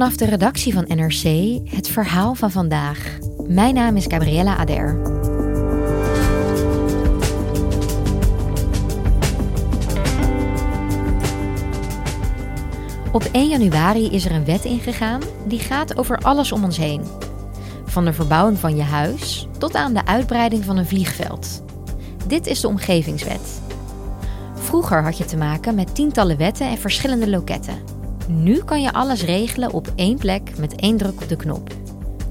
Vanaf de redactie van NRC het verhaal van vandaag. Mijn naam is Gabriella Ader. Op 1 januari is er een wet ingegaan die gaat over alles om ons heen. Van de verbouwing van je huis tot aan de uitbreiding van een vliegveld. Dit is de omgevingswet. Vroeger had je te maken met tientallen wetten en verschillende loketten. Nu kan je alles regelen op één plek met één druk op de knop.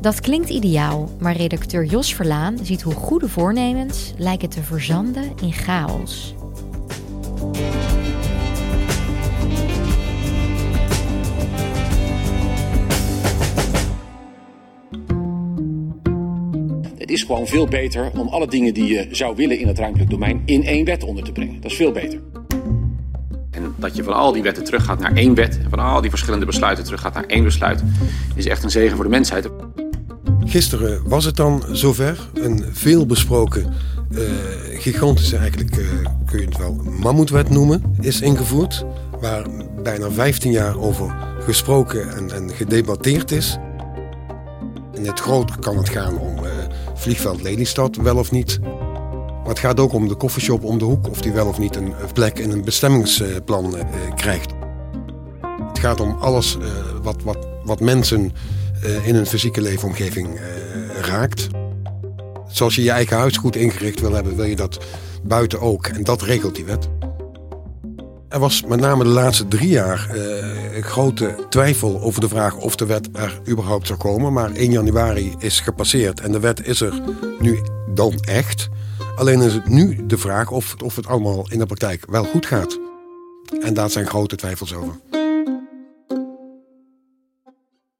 Dat klinkt ideaal, maar redacteur Jos Verlaan ziet hoe goede voornemens lijken te verzanden in chaos. Het is gewoon veel beter om alle dingen die je zou willen in het ruimtelijk domein in één wet onder te brengen. Dat is veel beter. Dat je van al die wetten teruggaat naar één wet en van al die verschillende besluiten teruggaat naar één besluit, is echt een zegen voor de mensheid. Gisteren was het dan zover. Een veelbesproken, uh, gigantische, eigenlijk uh, kun je het wel mammoetwet noemen, is ingevoerd. Waar bijna 15 jaar over gesproken en, en gedebatteerd is. In het groot kan het gaan om uh, vliegveld Lelystad, wel of niet. Maar het gaat ook om de koffieshop om de hoek, of die wel of niet een plek in een bestemmingsplan uh, krijgt. Het gaat om alles uh, wat, wat, wat mensen in hun fysieke leefomgeving raakt. Zoals je je eigen huis goed ingericht wil hebben, wil je dat buiten ook. En dat regelt die wet. Er was met name de laatste drie jaar grote twijfel over de vraag of de wet er überhaupt zou komen. Maar 1 januari is gepasseerd en de wet is er nu dan echt. Alleen is het nu de vraag of, of het allemaal in de praktijk wel goed gaat. En daar zijn grote twijfels over.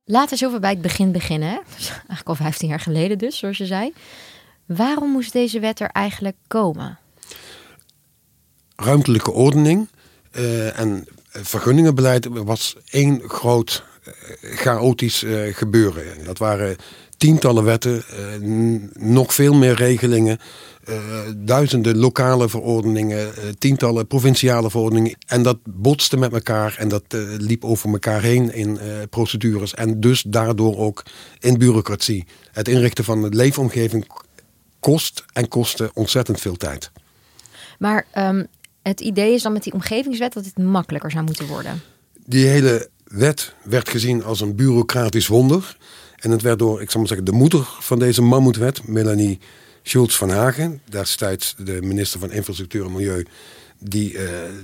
Laten we even bij het begin beginnen. Eigenlijk al 15 jaar geleden dus, zoals je zei. Waarom moest deze wet er eigenlijk komen? Ruimtelijke ordening uh, en vergunningenbeleid was één groot uh, chaotisch uh, gebeuren. Dat waren tientallen wetten, nog veel meer regelingen, duizenden lokale verordeningen, tientallen provinciale verordeningen. En dat botste met elkaar en dat liep over elkaar heen in procedures en dus daardoor ook in bureaucratie. Het inrichten van de leefomgeving kost en kostte ontzettend veel tijd. Maar um, het idee is dan met die omgevingswet dat het makkelijker zou moeten worden. Die hele wet werd gezien als een bureaucratisch wonder. En het werd door, ik zal maar zeggen, de moeder van deze mammoetwet, Melanie Schultz van Hagen, destijds de minister van Infrastructuur en Milieu, die uh,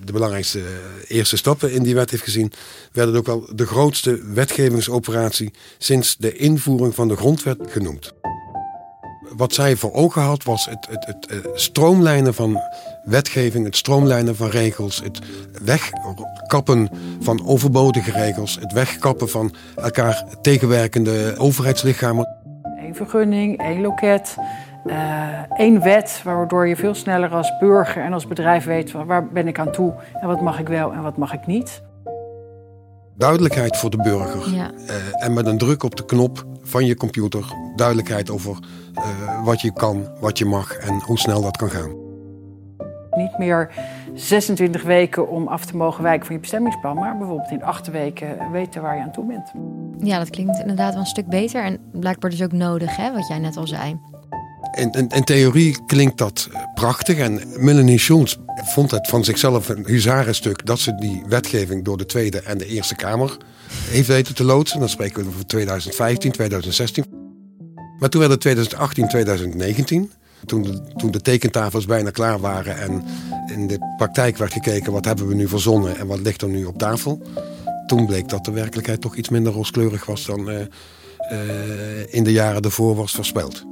de belangrijkste eerste stappen in die wet heeft gezien, werd het ook wel de grootste wetgevingsoperatie sinds de invoering van de grondwet genoemd. Wat zij voor ogen had was het, het, het, het stroomlijnen van wetgeving, het stroomlijnen van regels, het wegkappen van overbodige regels, het wegkappen van elkaar tegenwerkende overheidslichamen. Eén vergunning, één loket, uh, één wet, waardoor je veel sneller als burger en als bedrijf weet waar ben ik aan toe en wat mag ik wel en wat mag ik niet. Duidelijkheid voor de burger ja. uh, en met een druk op de knop van je computer duidelijkheid over uh, wat je kan, wat je mag en hoe snel dat kan gaan. Niet meer 26 weken om af te mogen wijken van je bestemmingsplan, maar bijvoorbeeld in acht weken weten waar je aan toe bent. Ja, dat klinkt inderdaad wel een stuk beter en blijkbaar dus ook nodig, hè, wat jij net al zei. In, in, in theorie klinkt dat prachtig en Melanie Schultz vond het van zichzelf een huzarenstuk dat ze die wetgeving door de Tweede en de Eerste Kamer heeft weten te loodsen. Dan spreken we over 2015, 2016. Maar toen werd het 2018, 2019. Toen de, toen de tekentafels bijna klaar waren en in de praktijk werd gekeken wat hebben we nu verzonnen en wat ligt er nu op tafel. Toen bleek dat de werkelijkheid toch iets minder rooskleurig was dan uh, uh, in de jaren ervoor was voorspeld.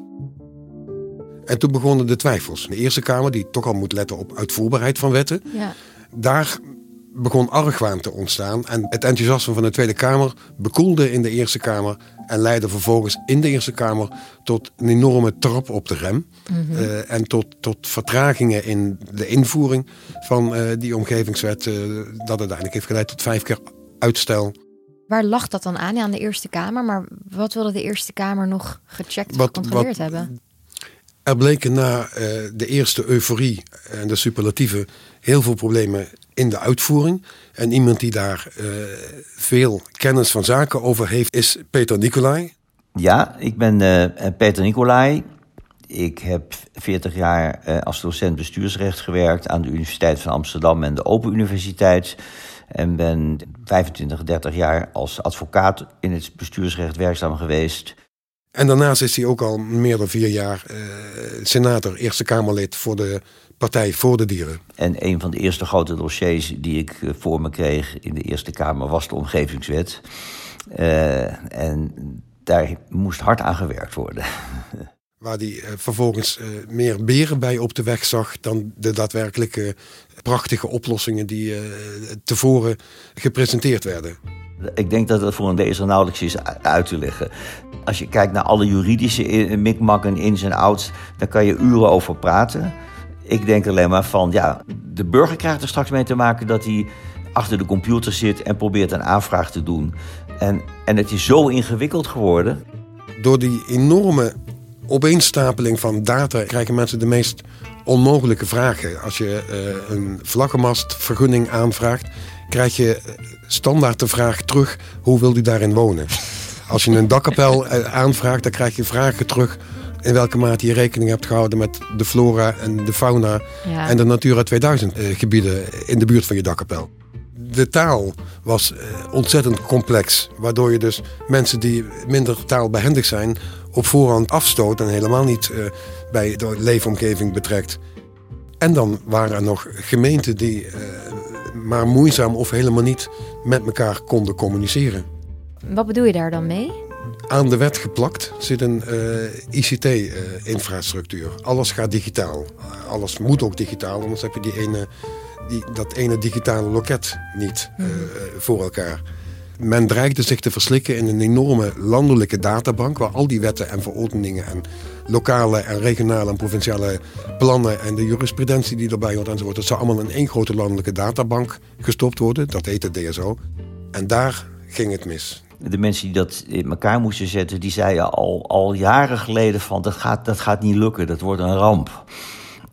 En toen begonnen de twijfels. De Eerste Kamer, die toch al moet letten op uitvoerbaarheid van wetten, Ja. daar begon argwaan te ontstaan. En het enthousiasme van de Tweede Kamer bekoelde in de Eerste Kamer. En leidde vervolgens in de Eerste Kamer tot een enorme trap op de rem. Eh, en tot, tot vertragingen in de invoering van eh, die omgevingswet. eh, dat uiteindelijk heeft geleid tot vijf keer uitstel. Waar lag dat dan aan? Ja, aan de Eerste Kamer. Maar wat wilde de Eerste Kamer nog gecheckt, Wat- gecontroleerd wat- hebben? Er bleken na eh, de eerste euforie en de superlatieven heel veel problemen in de uitvoering. En iemand die daar eh, veel kennis van zaken over heeft, is Peter Nicolai. Ja, ik ben eh, Peter Nicolai. Ik heb 40 jaar als docent bestuursrecht gewerkt aan de Universiteit van Amsterdam en de Open Universiteit. En ben 25, 30 jaar als advocaat in het bestuursrecht werkzaam geweest. En daarnaast is hij ook al meer dan vier jaar eh, senator, Eerste Kamerlid voor de Partij voor de Dieren. En een van de eerste grote dossiers die ik eh, voor me kreeg in de Eerste Kamer was de omgevingswet. Eh, en daar moest hard aan gewerkt worden. Waar hij vervolgens meer beren bij op de weg zag dan de daadwerkelijke prachtige oplossingen die tevoren gepresenteerd werden. Ik denk dat het voor een lezer nauwelijks is uit te leggen. Als je kijkt naar alle juridische mikmakken, ins en outs, dan kan je uren over praten. Ik denk alleen maar van, ja, de burger krijgt er straks mee te maken dat hij achter de computer zit en probeert een aanvraag te doen. En, en het is zo ingewikkeld geworden. Door die enorme opeenstapeling van data krijgen mensen de meest onmogelijke vragen. Als je eh, een vlaggenmastvergunning aanvraagt, krijg je standaard de vraag terug: hoe wilt u daarin wonen? Als je een dakkapel eh, aanvraagt, dan krijg je vragen terug in welke mate je rekening hebt gehouden met de flora en de fauna Ja. en de Natura 2000 eh, gebieden in de buurt van je dakkapel. De taal was eh, ontzettend complex, waardoor je dus mensen die minder taalbehendig zijn op voorhand afstoot en helemaal niet bij de leefomgeving betrekt. En dan waren er nog gemeenten die maar moeizaam of helemaal niet met elkaar konden communiceren. Wat bedoel je daar dan mee? Aan de wet geplakt zit een eh, ICT-infrastructuur. Alles gaat digitaal. Alles moet ook digitaal, anders heb je die ene, die, dat ene digitale loket niet eh, voor elkaar. Men dreigde zich te verslikken in een enorme landelijke databank... waar al die wetten en verordeningen en lokale en regionale en provinciale plannen... en de jurisprudentie die erbij hoort enzovoort... dat zou allemaal in één grote landelijke databank gestopt worden. Dat heet de DSO. En daar ging het mis. De mensen die dat in elkaar moesten zetten, die zeiden al, al jaren geleden van dat gaat, dat gaat niet lukken, dat wordt een ramp.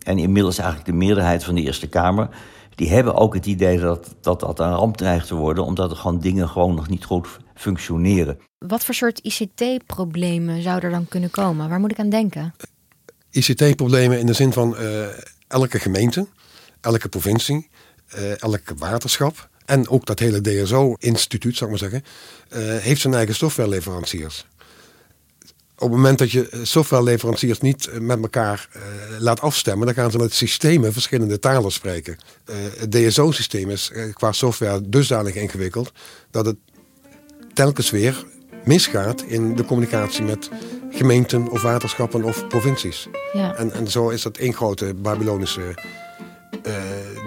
En inmiddels eigenlijk de meerderheid van de Eerste Kamer, die hebben ook het idee dat dat, dat een ramp dreigt te worden, omdat er gewoon dingen gewoon nog niet goed functioneren. Wat voor soort ICT-problemen zou er dan kunnen komen? Waar moet ik aan denken? ICT-problemen in de zin van eh, elke gemeente, elke provincie, eh, elk waterschap en ook dat hele DSO-instituut, zou ik maar zeggen, eh, heeft zijn eigen softwareleveranciers. Op het moment dat je softwareleveranciers niet met elkaar eh, laat afstemmen, dan gaan ze met systemen verschillende talen spreken. Eh, het DSO-systeem is qua software dusdanig ingewikkeld dat het telkens weer misgaat in de communicatie met gemeenten of waterschappen of provincies. Ja. En, en zo is dat één grote Babylonische eh,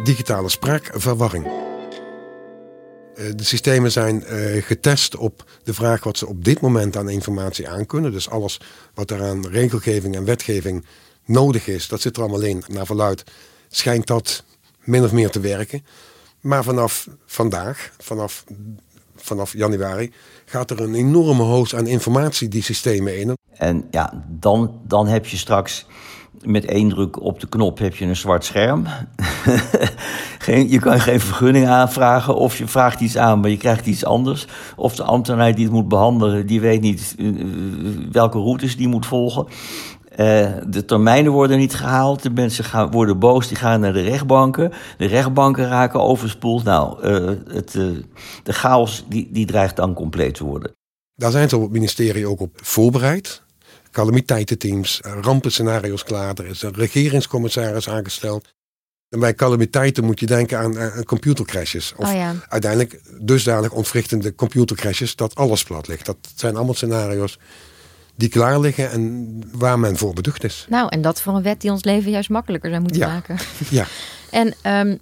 digitale spraakverwarring. Eh, de systemen zijn eh, getest op de vraag wat ze op dit moment aan informatie aankunnen. Dus alles wat er aan regelgeving en wetgeving nodig is, dat zit er allemaal in. Naar verluid schijnt dat min of meer te werken. Maar vanaf vandaag, vanaf, vanaf januari, gaat er een enorme hoos aan informatie die systemen in. En ja, dan, dan heb je straks met één druk op de knop heb je een zwart scherm. geen, je kan geen vergunning aanvragen of je vraagt iets aan, maar je krijgt iets anders. Of de ambtenaar die het moet behandelen, die weet niet eh, welke routes die moet volgen. Eh, de termijnen worden niet gehaald. De mensen gaan, worden boos, die gaan naar de rechtbanken. De rechtbanken raken overspoeld. Nou, eh, het, eh, de chaos die, die dreigt dan compleet te worden. Daar zijn ze op het ministerie ook op voorbereid. calamiteitenteams, rampenscenario's klaar. Er is een regeringscommissaris aangesteld. En bij calamiteiten moet je denken aan, aan computercrashes. Of Oh ja. uiteindelijk dusdanig ontwrichtende computercrashes dat alles plat ligt. Dat zijn allemaal scenario's die klaar liggen en waar men voor beducht is. Nou, en dat voor een wet die ons leven juist makkelijker zou moeten Ja. maken. Ja. En ehm,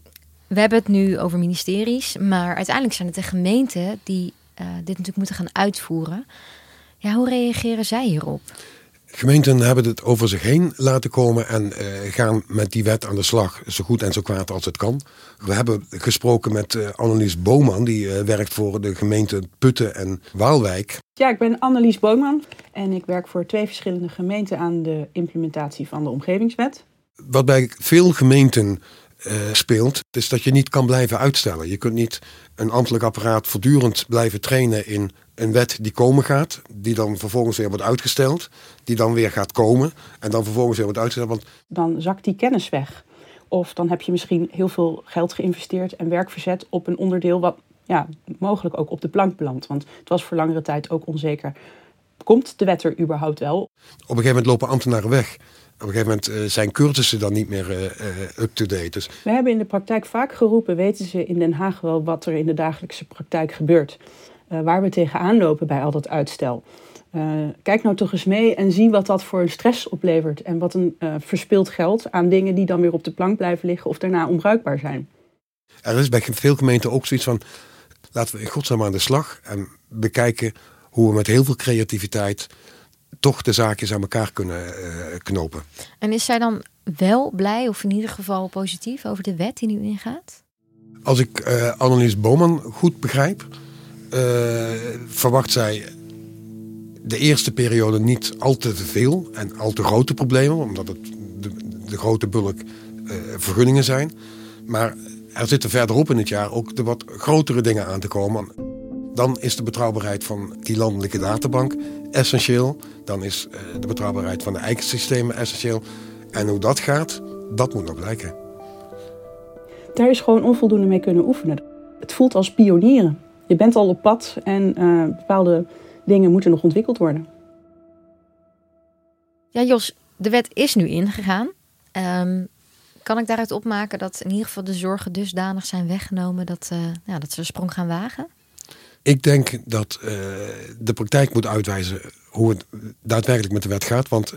we hebben het nu over ministeries, maar uiteindelijk zijn het de gemeenten die eh, dit natuurlijk moeten gaan uitvoeren. Ja, hoe reageren zij hierop? Gemeenten hebben het over zich heen laten komen en eh, gaan met die wet aan de slag, zo goed en zo kwaad als het kan. We hebben gesproken met eh, Annelies Boman, die eh, werkt voor de gemeenten Putten en Waalwijk. Ja, ik ben Annelies Boonman en ik werk voor twee verschillende gemeenten aan de implementatie van de omgevingswet. Wat bij veel gemeenten eh, speelt, is dat je niet kan blijven uitstellen. Je kunt niet een ambtelijk apparaat voortdurend blijven trainen in een wet die komen gaat, die dan vervolgens weer wordt uitgesteld, die dan weer gaat komen en dan vervolgens weer wordt uitgesteld. Want Dan zakt die kennis weg. Of dan heb je misschien heel veel geld geïnvesteerd en werk verzet op een onderdeel wat ja, mogelijk ook op de plank belandt. Want het was voor langere tijd ook onzeker. Komt de wet er überhaupt wel? op een gegeven moment lopen ambtenaren weg. Op een gegeven moment eh, zijn cursussen dan niet meer eh, eh, up-to-date. Dus We hebben in de praktijk vaak geroepen, weten ze in Den Haag wel wat er in de dagelijkse praktijk gebeurt. Waar we tegenaan lopen bij al dat uitstel. Kijk nou toch eens mee en zie wat dat voor een stress oplevert. En wat een eh verspild geld aan dingen die dan weer op de plank blijven liggen of daarna onbruikbaar zijn. er is bij veel gemeenten ook zoiets van, laten we in godsnaam aan de slag en bekijken hoe we met heel veel creativiteit toch de zaakjes aan elkaar kunnen eh, knopen. En is zij dan wel blij, of in ieder geval positief, over de wet die nu ingaat? Als ik eh Annelies Boman goed begrijp, eh, verwacht zij de eerste periode niet al te veel en al te grote problemen, omdat het de, de grote bulk vergunningen zijn. Maar er zitten verderop in het jaar ook de wat grotere dingen aan te komen. Dan is de betrouwbaarheid van die landelijke databank essentieel. Dan is eh, de betrouwbaarheid van de eikensystemen essentieel. En hoe dat gaat, dat moet nog blijken. Daar is gewoon onvoldoende mee kunnen oefenen. Het voelt als pionieren. Je bent al op pad en eh, bepaalde dingen moeten nog ontwikkeld worden. Ja, Jos, de wet is nu ingegaan. Ehm, kan ik daaruit opmaken dat in ieder geval de zorgen dusdanig zijn weggenomen dat, eh, ja, dat ze een sprong gaan wagen? Ik denk dat eh, de praktijk moet uitwijzen hoe het daadwerkelijk met de wet gaat. Want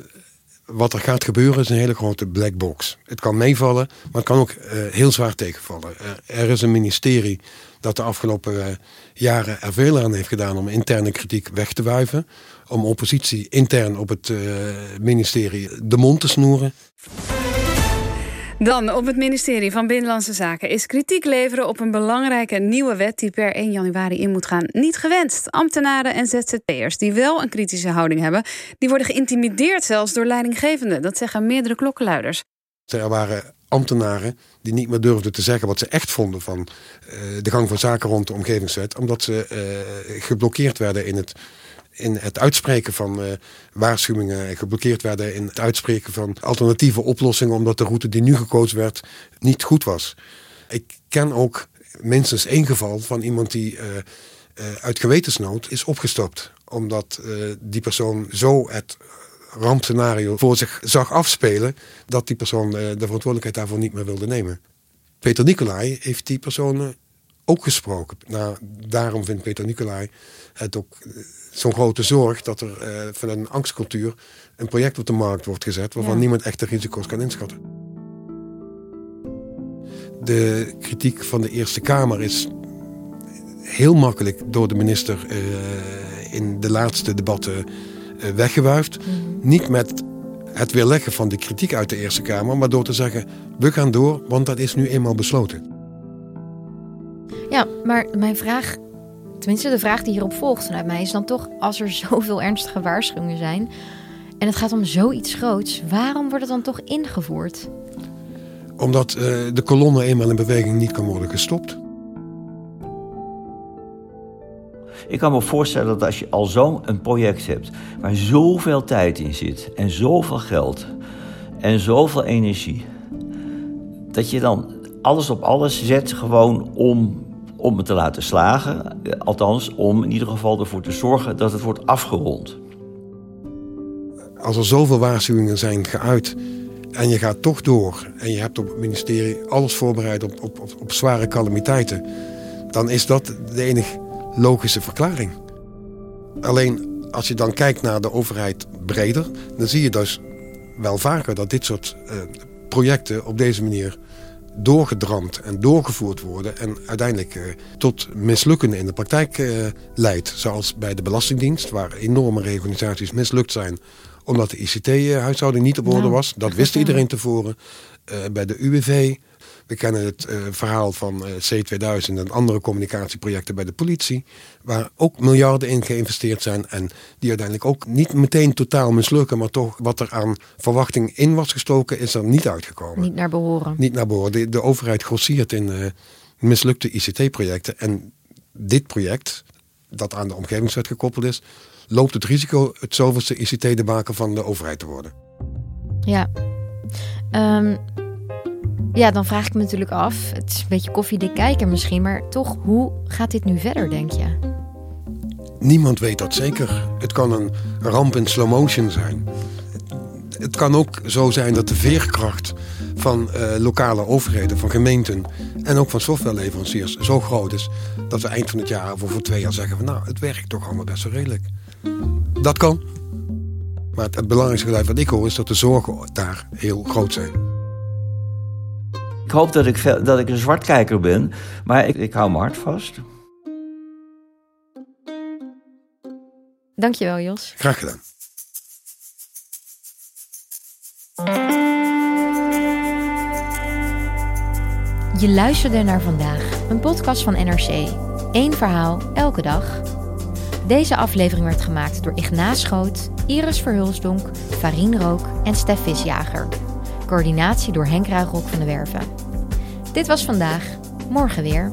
wat er gaat gebeuren is een hele grote black box. Het kan meevallen, maar het kan ook eh, heel zwaar tegenvallen. Er, is een ministerie dat de afgelopen eh, jaren er veel aan heeft gedaan om interne kritiek weg te wuiven. Om oppositie intern op het ministerie de mond te snoeren. Dan op het ministerie van Binnenlandse Zaken is kritiek leveren op een belangrijke nieuwe wet die per 1 januari in moet gaan niet gewenst. Ambtenaren en ZZP'ers die wel een kritische houding hebben, die worden geïntimideerd zelfs door leidinggevenden. Dat zeggen meerdere klokkenluiders. Er waren ambtenaren die niet meer durfden te zeggen wat ze echt vonden van eh, de gang van zaken rond de omgevingswet. Omdat ze eh, geblokkeerd werden in het, in het uitspreken van eh, waarschuwingen. Geblokkeerd werden in het uitspreken van alternatieve oplossingen. Omdat de route die nu gekozen werd niet goed was. Ik ken ook minstens één geval van iemand die eh, eh, uit gewetensnood is opgestapt. Omdat die persoon zo het rampscenario voor zich zag afspelen, dat die persoon de verantwoordelijkheid daarvoor niet meer wilde nemen. Peter Nicolai heeft die persoon ook gesproken. Nou, daarom vindt Peter Nicolai het ook eh, zo'n grote zorg dat er eh, vanuit een angstcultuur een project op de markt wordt gezet waarvan Ja. niemand echt de risico's kan inschatten. De kritiek van de Eerste Kamer is heel makkelijk door de minister eh, in de laatste debatten eh, weggewuifd. Niet met het weerleggen van de kritiek uit de Eerste Kamer, maar door te zeggen: we gaan door, want dat is nu eenmaal besloten. Ja, maar mijn vraag, tenminste de vraag die hierop volgt vanuit mij, is dan toch: als er zoveel ernstige waarschuwingen zijn en het gaat om zoiets groots, waarom wordt het dan toch ingevoerd? Omdat eh, de kolonne eenmaal in beweging niet kan worden gestopt. Ik kan me voorstellen dat als je al zo'n project hebt waar zoveel tijd in zit en zoveel geld en zoveel energie, dat je dan alles op alles zet gewoon om, om het te laten slagen. Eh, Althans, om in ieder geval ervoor te zorgen dat het wordt afgerond. Als er zoveel waarschuwingen zijn geuit en je gaat toch door en je hebt op het ministerie alles voorbereid op, op, op, zware calamiteiten, dan is dat de enige logische verklaring. Alleen als je dan kijkt naar de overheid breder, dan zie je dus wel vaker dat dit soort uh, projecten op deze manier doorgedramd en doorgevoerd worden en uiteindelijk uh, tot mislukken in de praktijk uh, leidt. Zoals bij de Belastingdienst, waar enorme reorganisaties mislukt zijn omdat de ICT-huishouding niet op orde was. Dat wist iedereen tevoren. Bij de UWV, we kennen het uh, verhaal van uh, C2000 en andere communicatieprojecten bij de politie. Waar ook miljarden in geïnvesteerd zijn. En die uiteindelijk ook niet meteen totaal mislukken. Maar toch wat er aan verwachting in was gestoken is er niet uitgekomen. Niet naar behoren. Niet naar behoren. De, de overheid grossiert in uh, mislukte ICT-projecten. En dit project, dat aan de omgevingswet gekoppeld is. Loopt het risico het zoveelste ICT-debaken van de overheid te worden. Ja. Um, ja, dan vraag ik me natuurlijk af. Het is een beetje koffiedik kijken misschien, maar toch, hoe gaat dit nu verder, denk je? Niemand weet dat zeker. Het kan een ramp in slow motion zijn. Het kan ook zo zijn dat de veerkracht van uh, lokale overheden, van gemeenten en ook van softwareleveranciers zo groot is dat we eind van het jaar of over twee jaar zeggen van nou, het werkt toch allemaal best wel redelijk. Dat kan. Maar het, het belangrijkste geluid wat ik hoor is dat de zorgen daar heel groot zijn. Ik hoop dat ik, dat ik een zwartkijker ben, maar ik, ik hou mijn hart vast. Dankjewel, Jos. Graag gedaan. Je luisterde naar vandaag, een podcast van NRC. Eén verhaal, elke dag. Deze aflevering werd gemaakt door Ignaas Schoot, Iris Verhulsdonk, Farien Rook en Stef Visjager. Coördinatie door Henk Ruigrok van de Werven. Dit was vandaag, morgen weer.